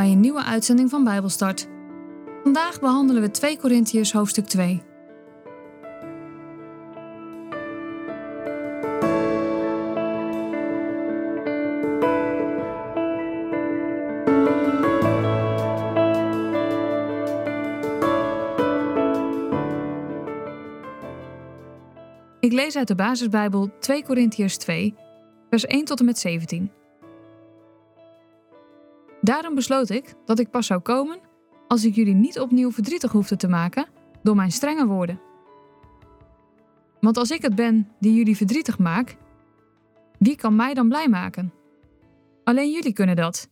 bij een nieuwe uitzending van Bijbelstart. Vandaag behandelen we 2 Korintiërs hoofdstuk 2. Ik lees uit de basisbijbel 2 Korintiërs 2, vers 1 tot en met 17. Daarom besloot ik dat ik pas zou komen als ik jullie niet opnieuw verdrietig hoefde te maken door mijn strenge woorden. Want als ik het ben die jullie verdrietig maak, wie kan mij dan blij maken? Alleen jullie kunnen dat.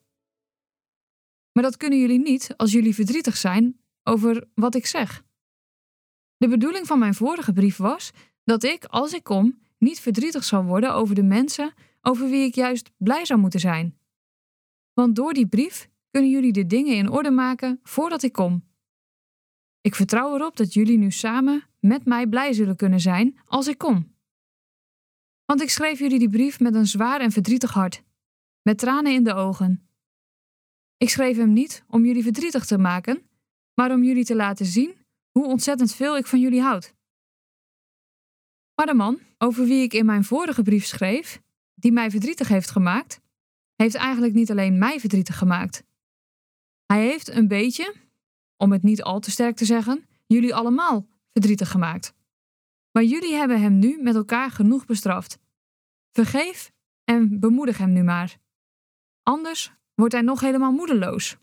Maar dat kunnen jullie niet als jullie verdrietig zijn over wat ik zeg. De bedoeling van mijn vorige brief was dat ik, als ik kom, niet verdrietig zal worden over de mensen over wie ik juist blij zou moeten zijn. Want door die brief kunnen jullie de dingen in orde maken voordat ik kom. Ik vertrouw erop dat jullie nu samen met mij blij zullen kunnen zijn als ik kom. Want ik schreef jullie die brief met een zwaar en verdrietig hart, met tranen in de ogen. Ik schreef hem niet om jullie verdrietig te maken, maar om jullie te laten zien hoe ontzettend veel ik van jullie houd. Maar de man, over wie ik in mijn vorige brief schreef, die mij verdrietig heeft gemaakt, heeft eigenlijk niet alleen mij verdrietig gemaakt. Hij heeft een beetje, om het niet al te sterk te zeggen, jullie allemaal verdrietig gemaakt. Maar jullie hebben hem nu met elkaar genoeg bestraft. Vergeef en bemoedig hem nu maar. Anders wordt hij nog helemaal moedeloos.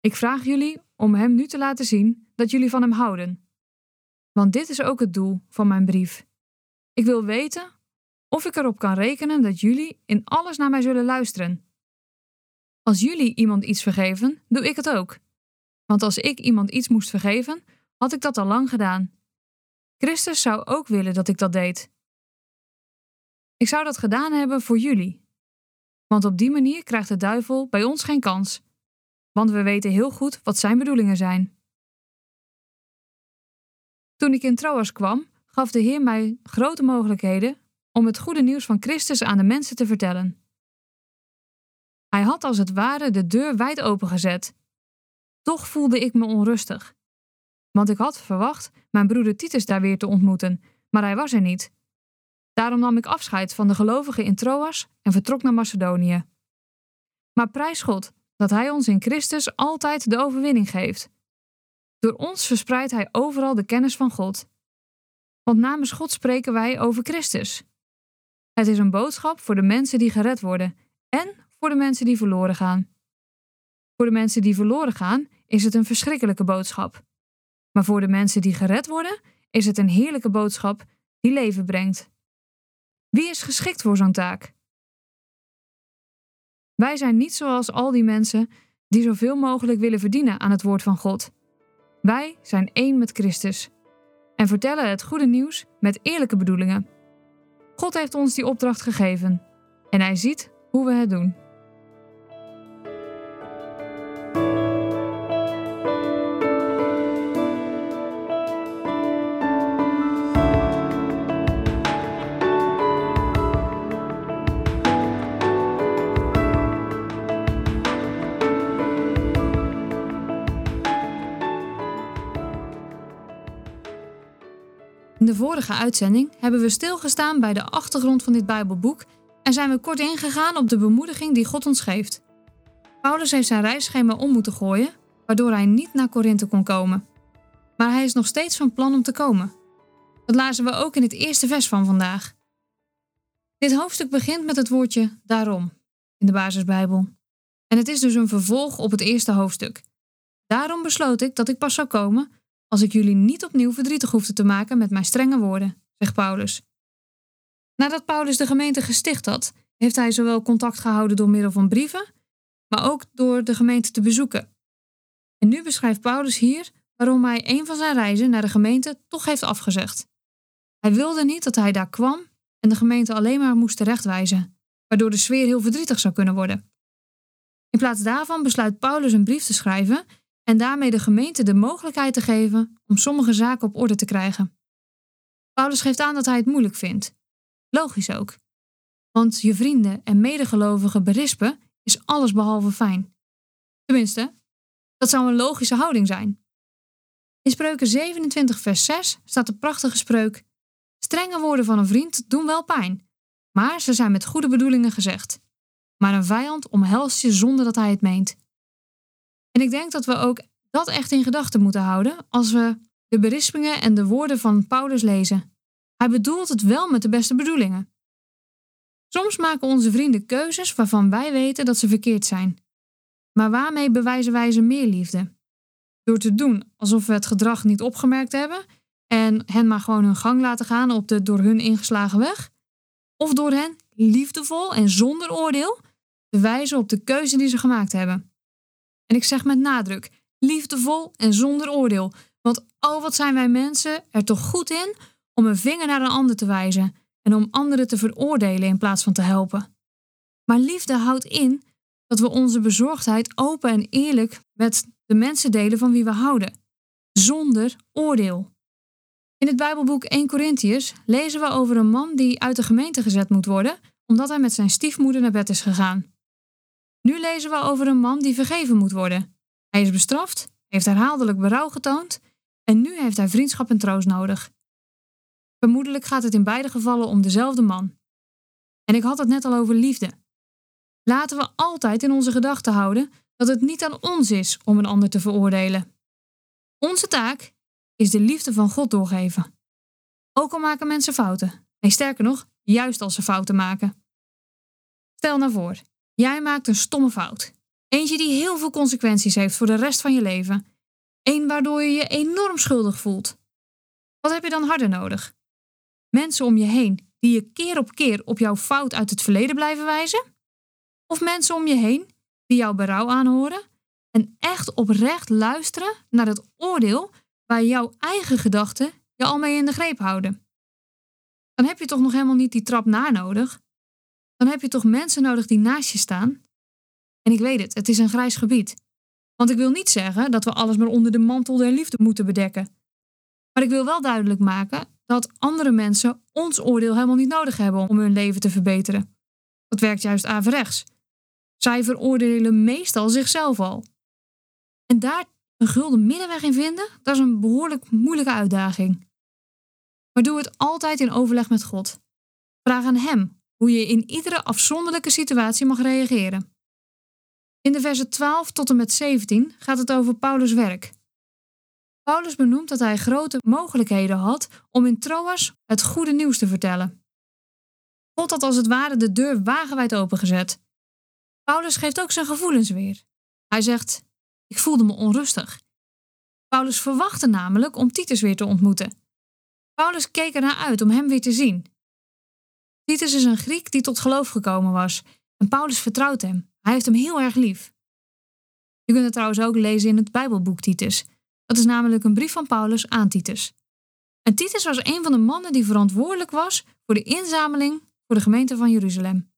Ik vraag jullie om hem nu te laten zien dat jullie van hem houden want dit is ook het doel van mijn brief. Ik wil weten of ik erop kan rekenen dat jullie in alles naar mij zullen luisteren. Als jullie iemand iets vergeven, doe ik het ook. Want als ik iemand iets moest vergeven, had ik dat al lang gedaan. Christus zou ook willen dat ik dat deed. Ik zou dat gedaan hebben voor jullie. Want op die manier krijgt de duivel bij ons geen kans. Want we weten heel goed wat zijn bedoelingen zijn. Toen ik in Troas kwam, gaf de Heer mij grote mogelijkheden om het goede nieuws van Christus aan de mensen te vertellen. Hij had als het ware de deur wijd opengezet. Toch voelde ik me onrustig. Want ik had verwacht mijn broeder Titus daar weer te ontmoeten, maar hij was er niet. Daarom nam ik afscheid van de gelovigen in Troas en vertrok naar Macedonië. Maar prijs God dat Hij ons in Christus altijd de overwinning geeft. Door ons verspreidt Hij overal de kennis van God. Want namens God spreken wij over Christus. Het is een boodschap voor de mensen die gered worden en voor de mensen die verloren gaan. Voor de mensen die verloren gaan is het een verschrikkelijke boodschap. Maar voor de mensen die gered worden is het een heerlijke boodschap die leven brengt. Wie is geschikt voor zo'n taak? Wij zijn niet zoals al die mensen die zoveel mogelijk willen verdienen aan het woord van God. Wij zijn één met Christus en vertellen het goede nieuws met eerlijke bedoelingen. God heeft ons die opdracht gegeven en Hij ziet hoe we het doen. Vorige uitzending hebben we stilgestaan bij de achtergrond van dit Bijbelboek en zijn we kort ingegaan op de bemoediging die God ons geeft. Paulus heeft zijn reisschema om moeten gooien, waardoor hij niet naar Korinthe kon komen. Maar hij is nog steeds van plan om te komen. Dat lazen we ook in het eerste vers van vandaag. Dit hoofdstuk begint met het woordje daarom in de basisbijbel. En het is dus een vervolg op het eerste hoofdstuk. Daarom besloot ik dat ik pas zou komen als ik jullie niet opnieuw verdrietig hoefde te maken met mijn strenge woorden, zegt Paulus. Nadat Paulus de gemeente gesticht had, heeft hij zowel contact gehouden door middel van brieven, maar ook door de gemeente te bezoeken. En nu beschrijft Paulus hier waarom hij een van zijn reizen naar de gemeente toch heeft afgezegd. Hij wilde niet dat hij daar kwam en de gemeente alleen maar moest terechtwijzen, waardoor de sfeer heel verdrietig zou kunnen worden. In plaats daarvan besluit Paulus een brief te schrijven en daarmee de gemeente de mogelijkheid te geven om sommige zaken op orde te krijgen. Paulus geeft aan dat hij het moeilijk vindt. Logisch ook. Want je vrienden en medegelovigen berispen is allesbehalve fijn. Tenminste, dat zou een logische houding zijn. In Spreuken 27, vers 6 staat de prachtige spreuk: Strenge woorden van een vriend doen wel pijn, maar ze zijn met goede bedoelingen gezegd. Maar een vijand omhelst je zonder dat hij het meent. En ik denk dat we ook dat echt in gedachten moeten houden als we de berispingen en de woorden van Paulus lezen. Hij bedoelt het wel met de beste bedoelingen. Soms maken onze vrienden keuzes waarvan wij weten dat ze verkeerd zijn. Maar waarmee bewijzen wij ze meer liefde? Door te doen alsof we het gedrag niet opgemerkt hebben en hen maar gewoon hun gang laten gaan op de door hun ingeslagen weg? Of door hen liefdevol en zonder oordeel te wijzen op de keuze die ze gemaakt hebben? En ik zeg met nadruk: liefdevol en zonder oordeel. Want oh, wat zijn wij mensen er toch goed in om een vinger naar een ander te wijzen en om anderen te veroordelen in plaats van te helpen. Maar liefde houdt in dat we onze bezorgdheid open en eerlijk met de mensen delen van wie we houden, zonder oordeel. In het Bijbelboek 1 Corinthiërs lezen we over een man die uit de gemeente gezet moet worden omdat hij met zijn stiefmoeder naar bed is gegaan. Nu lezen we over een man die vergeven moet worden. Hij is bestraft, heeft herhaaldelijk berouw getoond en nu heeft hij vriendschap en troost nodig. Vermoedelijk gaat het in beide gevallen om dezelfde man. En ik had het net al over liefde. Laten we altijd in onze gedachten houden dat het niet aan ons is om een ander te veroordelen. Onze taak is de liefde van God doorgeven. Ook al maken mensen fouten. Nee, sterker nog, juist als ze fouten maken. Stel nou voor, jij maakt een stomme fout. Eentje die heel veel consequenties heeft voor de rest van je leven. Eén waardoor je je enorm schuldig voelt. Wat heb je dan harder nodig? Mensen om je heen die je keer op keer op jouw fout uit het verleden blijven wijzen? Of mensen om je heen die jouw berouw aanhoren en echt oprecht luisteren naar het oordeel waar jouw eigen gedachten je al mee in de greep houden? Dan heb je toch nog helemaal niet die trap na nodig? Dan heb je toch mensen nodig die naast je staan? En ik weet het, het is een grijs gebied. Want ik wil niet zeggen dat we alles maar onder de mantel der liefde moeten bedekken. Maar ik wil wel duidelijk maken dat andere mensen ons oordeel helemaal niet nodig hebben om hun leven te verbeteren. Dat werkt juist averechts. Zij veroordelen meestal zichzelf al. En daar een gulden middenweg in vinden, dat is een behoorlijk moeilijke uitdaging. Maar doe het altijd in overleg met God. Vraag aan Hem hoe je in iedere afzonderlijke situatie mag reageren. In de versen 12 tot en met 17 gaat het over Paulus' werk. Paulus benoemt dat hij grote mogelijkheden had om in Troas het goede nieuws te vertellen. God had als het ware de deur wagenwijd opengezet. Paulus geeft ook zijn gevoelens weer. Hij zegt: Ik voelde me onrustig. Paulus verwachtte namelijk om Titus weer te ontmoeten. Paulus keek ernaar uit om hem weer te zien. Titus is een Griek die tot geloof gekomen was en Paulus vertrouwt hem. Hij heeft hem heel erg lief. Je kunt het trouwens ook lezen in het Bijbelboek Titus. Dat is namelijk een brief van Paulus aan Titus. En Titus was een van de mannen die verantwoordelijk was voor de inzameling voor de gemeente van Jeruzalem.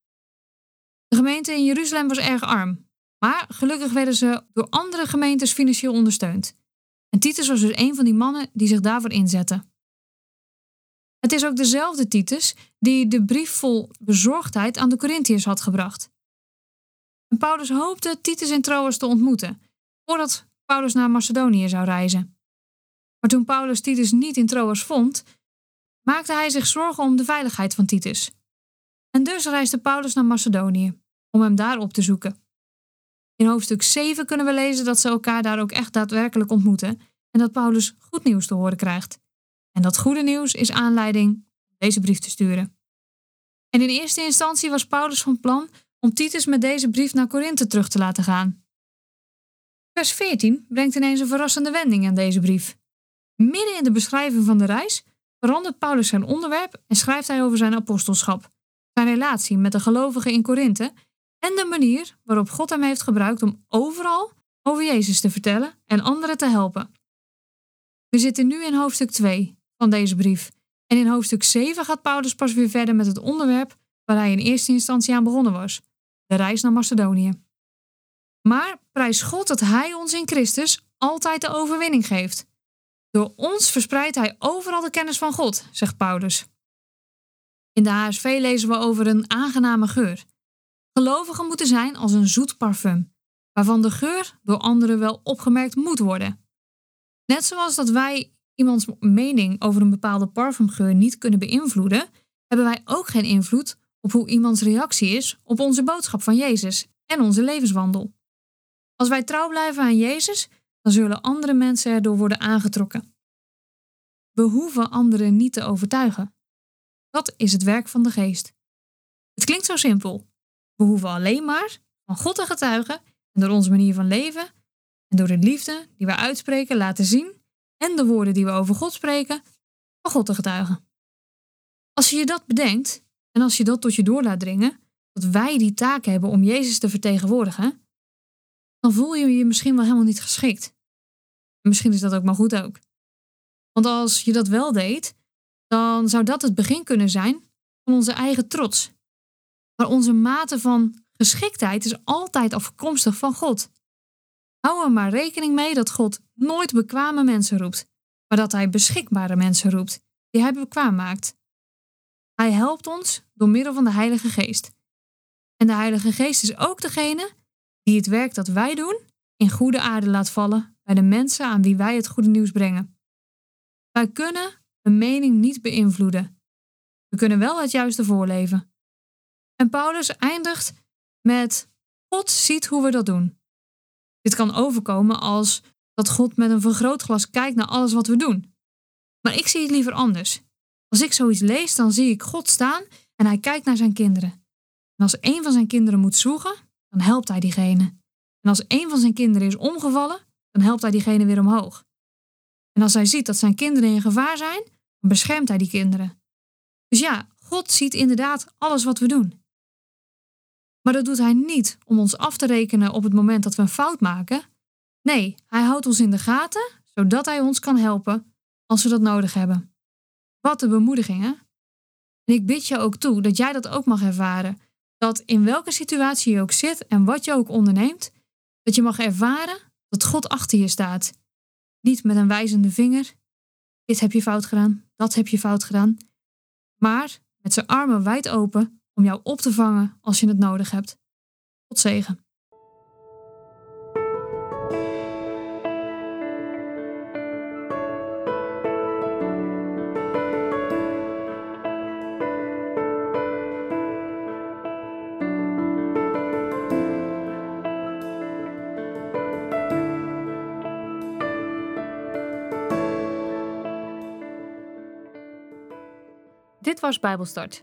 De gemeente in Jeruzalem was erg arm, maar gelukkig werden ze door andere gemeentes financieel ondersteund. En Titus was dus een van die mannen die zich daarvoor inzetten. Het is ook dezelfde Titus die de brief vol bezorgdheid aan de Corinthiërs had gebracht. En Paulus hoopte Titus in Troas te ontmoeten, voordat Paulus naar Macedonië zou reizen. Maar toen Paulus Titus niet in Troas vond, maakte hij zich zorgen om de veiligheid van Titus. En dus reisde Paulus naar Macedonië, om hem daar op te zoeken. In hoofdstuk 7 kunnen we lezen dat ze elkaar daar ook echt daadwerkelijk ontmoeten en dat Paulus goed nieuws te horen krijgt. En dat goede nieuws is aanleiding om deze brief te sturen. En in eerste instantie was Paulus van plan om Titus met deze brief naar Korinthe terug te laten gaan. Vers 14 brengt ineens een verrassende wending aan deze brief. Midden in de beschrijving van de reis verandert Paulus zijn onderwerp en schrijft hij over zijn apostelschap, zijn relatie met de gelovigen in Korinthe en de manier waarop God hem heeft gebruikt om overal over Jezus te vertellen en anderen te helpen. We zitten nu in hoofdstuk 2 van deze brief en in hoofdstuk 7 gaat Paulus pas weer verder met het onderwerp waar hij in eerste instantie aan begonnen was, de reis naar Macedonië. Maar prijs God dat Hij ons in Christus altijd de overwinning geeft. Door ons verspreidt Hij overal de kennis van God, zegt Paulus. In de HSV lezen we over een aangename geur. Gelovigen moeten zijn als een zoet parfum. waarvan de geur door anderen wel opgemerkt moet worden. Net zoals dat wij iemands mening over een bepaalde parfumgeur niet kunnen beïnvloeden, hebben wij ook geen invloed op hoe iemands reactie is op onze boodschap van Jezus en onze levenswandel. Als wij trouw blijven aan Jezus, dan zullen andere mensen erdoor worden aangetrokken. We hoeven anderen niet te overtuigen. Dat is het werk van de geest. Het klinkt zo simpel. We hoeven alleen maar van God te getuigen en door onze manier van leven en door de liefde die we uitspreken laten zien en de woorden die we over God spreken, van God te getuigen. Als je je dat bedenkt en als je dat tot je door laat dringen, dat wij die taak hebben om Jezus te vertegenwoordigen, dan voel je je misschien wel helemaal niet geschikt. misschien is dat ook maar goed ook. Want als je dat wel deed, dan zou dat het begin kunnen zijn van onze eigen trots. Maar onze mate van geschiktheid is altijd afkomstig van God. Hou er maar rekening mee dat God nooit bekwame mensen roept, maar dat Hij beschikbare mensen roept, die Hij bekwaam maakt. Hij helpt ons door middel van de Heilige Geest. En de Heilige Geest is ook degene die het werk dat wij doen in goede aarde laat vallen bij de mensen aan wie wij het goede nieuws brengen. Wij kunnen een mening niet beïnvloeden. We kunnen wel het juiste voorleven. En Paulus eindigt met: God ziet hoe we dat doen. Dit kan overkomen als dat God met een vergrootglas kijkt naar alles wat we doen. Maar ik zie het liever anders. Als ik zoiets lees, dan zie ik God staan en hij kijkt naar zijn kinderen. En als een van zijn kinderen moet zwoegen, dan helpt hij diegene. En als een van zijn kinderen is omgevallen, dan helpt hij diegene weer omhoog. En als hij ziet dat zijn kinderen in gevaar zijn, dan beschermt hij die kinderen. Dus ja, God ziet inderdaad alles wat we doen. Maar dat doet hij niet om ons af te rekenen op het moment dat we een fout maken. Nee, hij houdt ons in de gaten, zodat hij ons kan helpen als we dat nodig hebben. Wat een bemoediging, hè? En ik bid je ook toe dat jij dat ook mag ervaren. Dat in welke situatie je ook zit en wat je ook onderneemt, dat je mag ervaren dat God achter je staat. Niet met een wijzende vinger. Dit heb je fout gedaan, dat heb je fout gedaan. Maar met zijn armen wijd open om jou op te vangen als je het nodig hebt. Tot zegen. Dit was Bijbelstart,